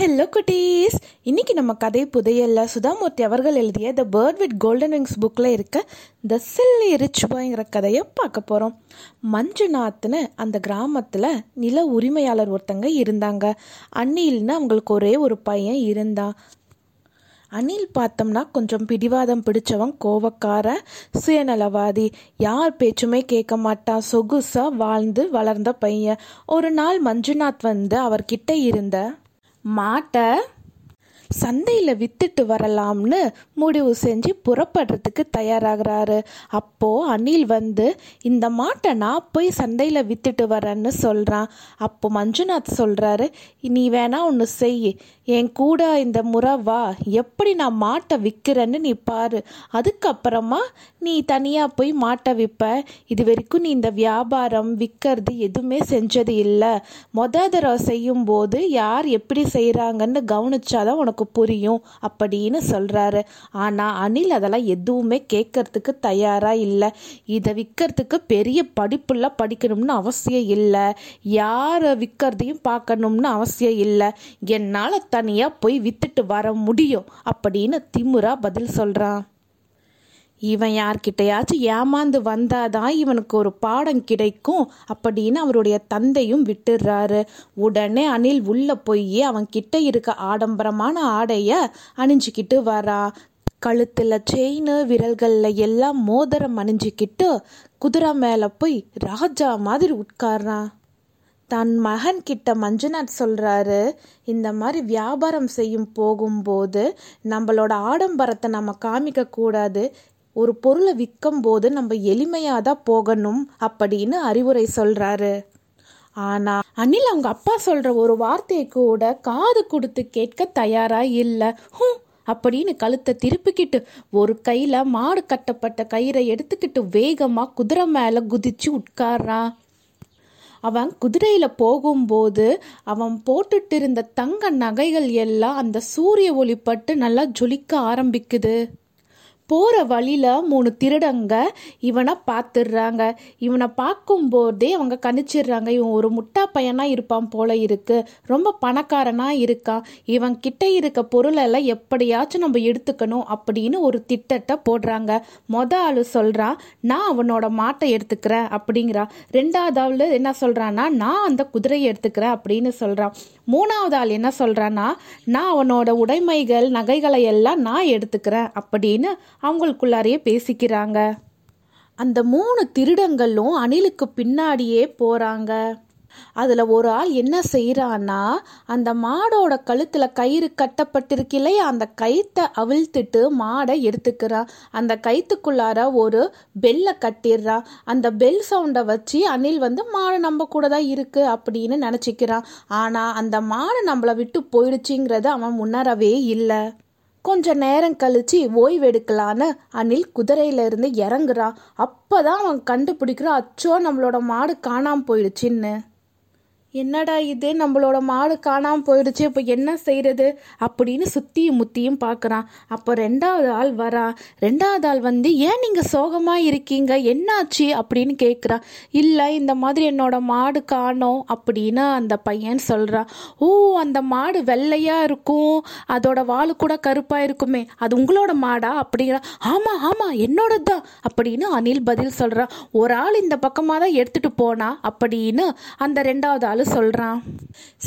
Hello குட்டீஸ் இன்னைக்கு நம்ம கதை புதையல்ல. சுதாமூர்த்தி அவர்கள் எழுதிய the bird with golden wings புக்கில் இருக்க த சில்லி ரிச் பாய்ங்கிற கதையை பார்க்க போகிறோம் மஞ்சுநாத்னு அந்த கிராமத்தில் நில உரிமையாளர் ஒருத்தங்க இருந்தாங்க. அன்னில்னு அவங்களுக்கு ஒரே ஒரு பையன் இருந்தான். அணில் பார்த்தோம்னா கொஞ்சம் பிடிவாதம் பிடிச்சவன் கோவக்கார சுயநலவாதி. யார் பேச்சுமே கேட்க மாட்டான். சொகுசாக வாழ்ந்து வளர்ந்த பையன். ஒரு நாள் மஞ்சுநாத் வந்து அவர்கிட்ட இருந்த மாட்டை சந்தையில் வித்துட்டு வரலாம்னு முடிவு செஞ்சு புறப்படுறதுக்கு தயாராகிறாரு. அப்போது அனில் வந்து இந்த மாட்டை நான் போய் சந்தையில் வித்துட்டு வரேன்னு சொல்கிறான் அப்போ மஞ்சுநாத் சொல்கிறாரு நீ வேணா ஒன்று செய் என் கூட இந்த முறை வா. எப்படி நான் மாட்டை விற்கிறேன்னு நீ பாரு. அதுக்கப்புறமா நீ தனியாக போய் மாட்டை விற்ப இது வரைக்கும் நீ இந்த வியாபாரம் விற்கிறது எதுவுமே செஞ்சது இல்லை. மொத தடவை செய்யும்போது யார் எப்படி செய்கிறாங்கன்னு கவனிச்சாதான் உனக்கு புரியும் அப்படின்னு சொல்கிறாரு ஆனால் அனில் அதெல்லாம் எதுவுமே கேட்கறதுக்கு தயாராக இல்லை. இதை விற்கிறதுக்கு பெரிய படிப்புலாம் படிக்கணும்னு அவசியம் இல்லை. யாரை விற்கிறதையும் பார்க்கணும்னு அவசியம் இல்லை. என்னால் தனியாக போய் விற்றுட்டு வர முடியும் அப்படின்னு திமுறா பதில் சொல்கிறான் இவன் யார்கிட்டயாச்சும் ஏமாந்து வந்தாதான் இவனுக்கு ஒரு பாடம் கிடைக்கும் அப்படின்னு அவருடைய தந்தையும் விட்டுடுறாரு உடனே அனில் உள்ள போய் அவன் கிட்ட இருக்க ஆடம்பரமான ஆடைய அணிஞ்சுக்கிட்டு வரா. கழுத்தில் செயின் விரல்களில் எல்லாம் மோதிரம் அணிஞ்சுக்கிட்டு குதிரை மேலே போய் ராஜா மாதிரி உட்கார்றான் தன் மகன் கிட்ட மஞ்சுநாத் சொல்றாரு இந்த மாதிரி வியாபாரம் செய்யும் போகும்போது நம்மளோட ஆடம்பரத்தை நம்ம காமிக்க கூடாது. ஒரு பொருளை விற்கும் போது நம்ம எளிமையாக தான் போகணும் அப்படின்னு அறிவுரை சொல்கிறாரு ஆனால் அனில் அவங்க அப்பா சொல்கிற ஒரு வார்த்தையை கூட காது கொடுத்து கேட்க தயாராக இல்லை. ஹூ! அப்படின்னு கழுத்தை திருப்பிக்கிட்டு ஒரு கையில் மாடு கட்டப்பட்ட கயிறை எடுத்துக்கிட்டு வேகமாக குதிரை மேலே குதிச்சு உட்கார்றான். அவன் குதிரையில் போகும்போது அவன் போட்டுட்டு இருந்த தங்க நகைகள் எல்லாம் அந்த சூரிய ஒளிப்பட்டு நல்லா ஜொலிக்க ஆரம்பிக்குது. போகிற வழியில் மூணு திருடங்க இவனை பார்த்துடுறாங்க இவனை பார்க்கும்போதே அவங்க கணிச்சிடுறாங்க இவன் ஒரு முட்டா பையனாக இருப்பான் போல இருக்கு. ரொம்ப பணக்காரனாக இருக்கான். இவன் கிட்ட இருக்க பொருளெல்லாம் எப்படியாச்சும் நம்ம எடுத்துக்கணும் அப்படின்னு ஒரு திட்டத்தை போடுறாங்க. மொத ஆள் சொல்கிறான் நான் அவனோட மாட்டை எடுத்துக்கிறேன் அப்படிங்கிறான் ரெண்டாவது ஆள் என்ன சொல்கிறான்னா நான் அந்த குதிரையை எடுத்துக்கிறேன் அப்படின்னு சொல்கிறான் மூணாவது ஆள் என்ன சொல்கிறான்னா நான் அவனோட உடைமைகள் நகைகளை எல்லாம் நான் எடுத்துக்கிறேன் அப்படின்னு அவங்களுக்குள்ளாரையே பேசிக்கிறாங்க. அந்த மூணு திருடங்களும் அணிலுக்கு பின்னாடியே போறாங்க. அதுல ஒரு ஆள் என்ன செய்யறான்னா அந்த மாடோட கழுத்துல கயிறு கட்டப்பட்டிருக்கு இல்லையா அந்த கயிற்றை அவிழ்த்துட்டு மாடை எடுத்துக்கிறான். அந்த கயிற்றுக்குள்ளார ஒரு பெல்லை கட்டிடுறான். அந்த பெல் சவுண்டை வச்சு அணில் வந்து மாடு நம்ம கூட தான் இருக்கு? அப்படின்னு நினச்சிக்கிறான். ஆனா அந்த மாடு நம்மளை விட்டு போயிடுச்சுங்கிறது அவன் உணரவே இல்லை. கொஞ்ச நேரம் கழிச்சு ஓய்வெடுக்கலான்னு அனில் குதிரையிலிருந்து இறங்குறான் அப்பதான் அவன் கண்டுபிடிக்கிறான் அச்சோ நம்மளோட மாடு காணாமல் போயிடுச்சின்னு. என்னடா இது? நம்மளோட மாடு காணாமல் போயிடுச்சு. இப்போ என்ன செய்கிறது அப்படின்னு சுற்றியும் முத்தியும் பார்க்குறான் அப்போ ரெண்டாவது ஆள் வரான் ரெண்டாவது ஆள் வந்து ஏன் நீங்கள் சோகமாக இருக்கீங்க? என்னாச்சு? அப்படின்னு கேட்குறான் இல்லை இந்த மாதிரி என்னோட மாடு காணோம். அப்படின்னு அந்த பையன் சொல்கிறான் ஓ அந்த மாடு வெள்ளையாக இருக்கும். அதோட வாலு கூட கருப்பாக இருக்குமே. அது உங்களோட மாடா? அப்படிங்கிறான் ஆமாம் ஆமாம் என்னோட தான் அப்படின்னு அனில் பதில் சொல்கிறான் ஒரு ஆள் இந்த பக்கமாக தான் எடுத்துகிட்டு போனா? அப்படின்னு அந்த ரெண்டாவது ஆள் சொல்கிறான்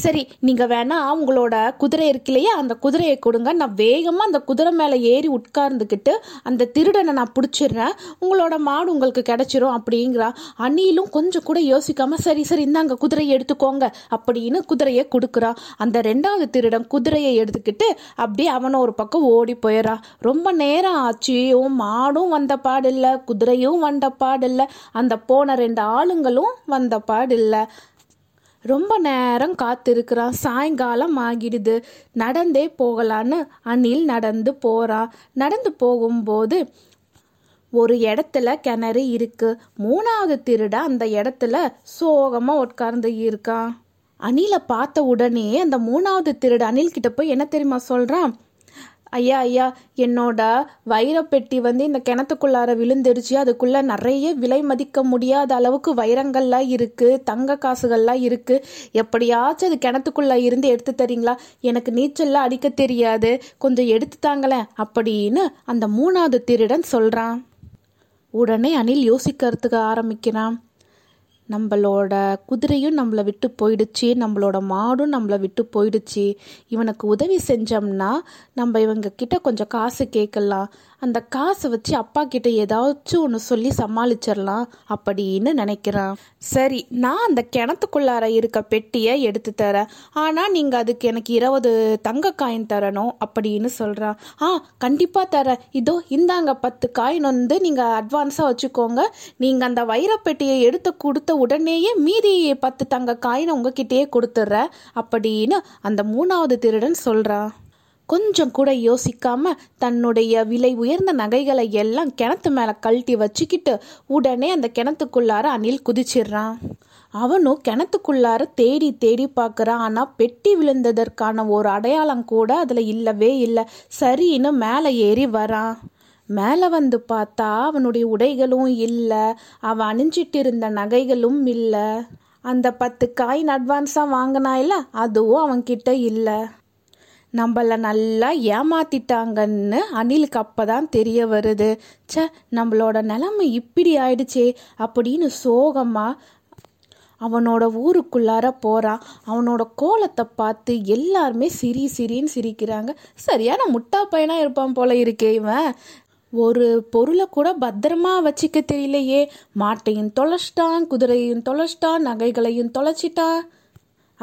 சரி நீங்கள் வேணா உங்களோட குதிரை இருக்கு இல்லையா அந்த குதிரையை கொடுங்க. நான் வேகமாக அந்த குதிரை மேலே ஏறி உட்கார்ந்துக்கிட்டு அந்த திருடனை நான் பிடிச்சிடுறேன். உங்களோட மாடு உங்களுக்கு கிடைச்சிரும் அப்படிங்கிறா. அணிலும் கொஞ்சம் கூட யோசிக்காமல் சரி சரி இந்தாங்க குதிரையை எடுத்துக்கோங்க அப்படின்னு குதிரையை கொடுக்குறான் அந்த ரெண்டாவது திருடன் குதிரையை எடுத்துக்கிட்டு அப்படியே அவனை ஒரு பக்கம் ஓடி போயிடறான் ரொம்ப நேரம் ஆச்சு மாடும் வந்த பாடில்லை குதிரையும் வந்த பாடில்லை. அந்த போன ரெண்டு ஆளுங்களும் வந்த பாடில்லை. ரொம்ப நேரம் காத்திருக்கிறான். சாயங்காலம் ஆகிடுது. நடந்தே போகலான்னு அணில் நடந்து போகிறான் நடந்து போகும்போது ஒரு இடத்துல கிணறு இருக்கு. மூணாவது திருட அந்த இடத்துல சோகமாக உட்கார்ந்து இருக்கான் அணிலை பார்த்த உடனே அந்த மூணாவது திருட அணில் கிட்ட போய் என்ன தெரியுமா சொல்கிறான் ஐயா ஐயா என்னோட வைரப்பெட்டி வந்து இந்த கிணத்துக்குள்ளார விழுந்துருச்சு. அதுக்குள்ளே நிறைய விலை மதிக்க முடியாத அளவுக்கு வைரங்கள்லாம் இருக்குது தங்க காசுகள்லாம் இருக்குது எப்படியாச்சும் அது கிணத்துக்குள்ளே இருந்து எடுத்து தரீங்களா? எனக்கு நீச்சல்லாம் அடிக்க தெரியாது. கொஞ்சம் எடுத்து தாங்களேன் அப்படின்னு அந்த மூணாவது திருடன் சொல்கிறான் உடனே அனில் யோசிக்கிறதுக்கு ஆரம்பிக்கிறான். நம்மளோட குதிரையும் நம்மளை விட்டு போயிடுச்சு நம்மளோட மாடும் நம்மளை விட்டு போயிடுச்சு. இவனுக்கு உதவி செஞ்சோம்னா நம்ம இவங்க கிட்ட கொஞ்சம் காசு கேட்கலாம். அந்த காசை வச்சு அப்பா கிட்ட ஏதாச்சும் ஒன்று சொல்லி சமாளிச்சிடலாம் அப்படின்னு நினைக்கிறான். சரி நான் அந்த கிணத்துக்குள்ளார இருக்க பெட்டியை எடுத்து தரேன். ஆனால் நீங்கள் அதுக்கு எனக்கு இருபது தங்க காயின் தரணும் அப்படின்னு சொல்கிறான் ஆ கண்டிப்பாக தரேன். இதோ இந்தாங்க பத்து காயின் வந்து நீங்கள் அட்வான்ஸாக வச்சுக்கோங்க. நீங்கள் அந்த வைரப்பெட்டியை எடுத்து கொடுத்த உடனேயே மீதி பத்து தங்க காயினை உங்ககிட்டயே கொடுத்துட்றேன் அப்படின்னு அந்த மூணாவது திருடன் சொல்கிறான் கொஞ்சம் கூட யோசிக்காம தன்னுடைய விலை உயர்ந்த நகைகளை எல்லாம் கிணத்து மேலே கழட்டி வச்சுக்கிட்டு உடனே அந்த கிணத்துக்குள்ளார அணில் குதிச்சிடுறான். அவனும் கிணத்துக்குள்ளார தேடி தேடி பார்க்குறான். ஆனால் பெட்டி விழுந்ததற்கான ஒரு அடையாளம் கூட அதில் இல்லவே இல்லை. சரின்னு மேலே ஏறி வரான். மேலே வந்து பார்த்தா அவனுடைய உடைகளும் இல்லை. அவன் அணிஞ்சிட்டு இருந்த நகைகளும் இல்லை. அந்த பத்து காயின் அட்வான்ஸாக வாங்கினாயில்ல அதுவும் அவன்கிட்ட இல்லை. நம்மளை நல்லா ஏமாத்திட்டாங்கன்னு அனிலுக்கு அப்போ தான் தெரிய வருது. ச நம்மளோட நிலைமை இப்படி ஆயிடுச்சே அப்படின்னு சோகமா அவனோட ஊருக்குள்ளார போகிறான் அவனோட கோலத்தை பார்த்து எல்லாருமே சிரி சிரின்னு சிரிக்கிறாங்க. சரியான முட்டா பையனாக இருப்பான் போல இருக்கே இவன். ஒரு பொருளை கூட பத்திரமா வச்சுக்க தெரியலையே. மாட்டையும் தொலைச்சிட்டான் குதிரையும் தொலைச்சிட்டான் நகைகளையும் தொலைச்சிட்டான்.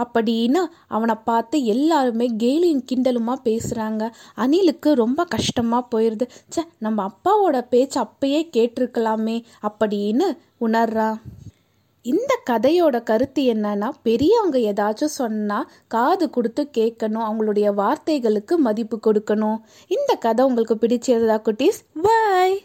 அப்படின்னு அவனை பார்த்து எல்லாருமே கேலியும் கிண்டலுமா பேசுகிறாங்க அனிலுக்கு ரொம்ப கஷ்டமாக போயிடுது ச்சே நம்ம அப்பாவோட பேச்சு அப்பயே கேட்டிருக்கலாமே அப்படின்னு உணர்றான் இந்த கதையோட கருத்து என்னன்னா பெரியவங்க ஏதாச்சும் சொன்னால் காது கொடுத்து கேட்கணும். அவங்களுடைய வார்த்தைகளுக்கு மதிப்பு கொடுக்கணும். இந்த கதை உங்களுக்கு பிடிச்சிருந்தா குட்டீஸ்? பாய்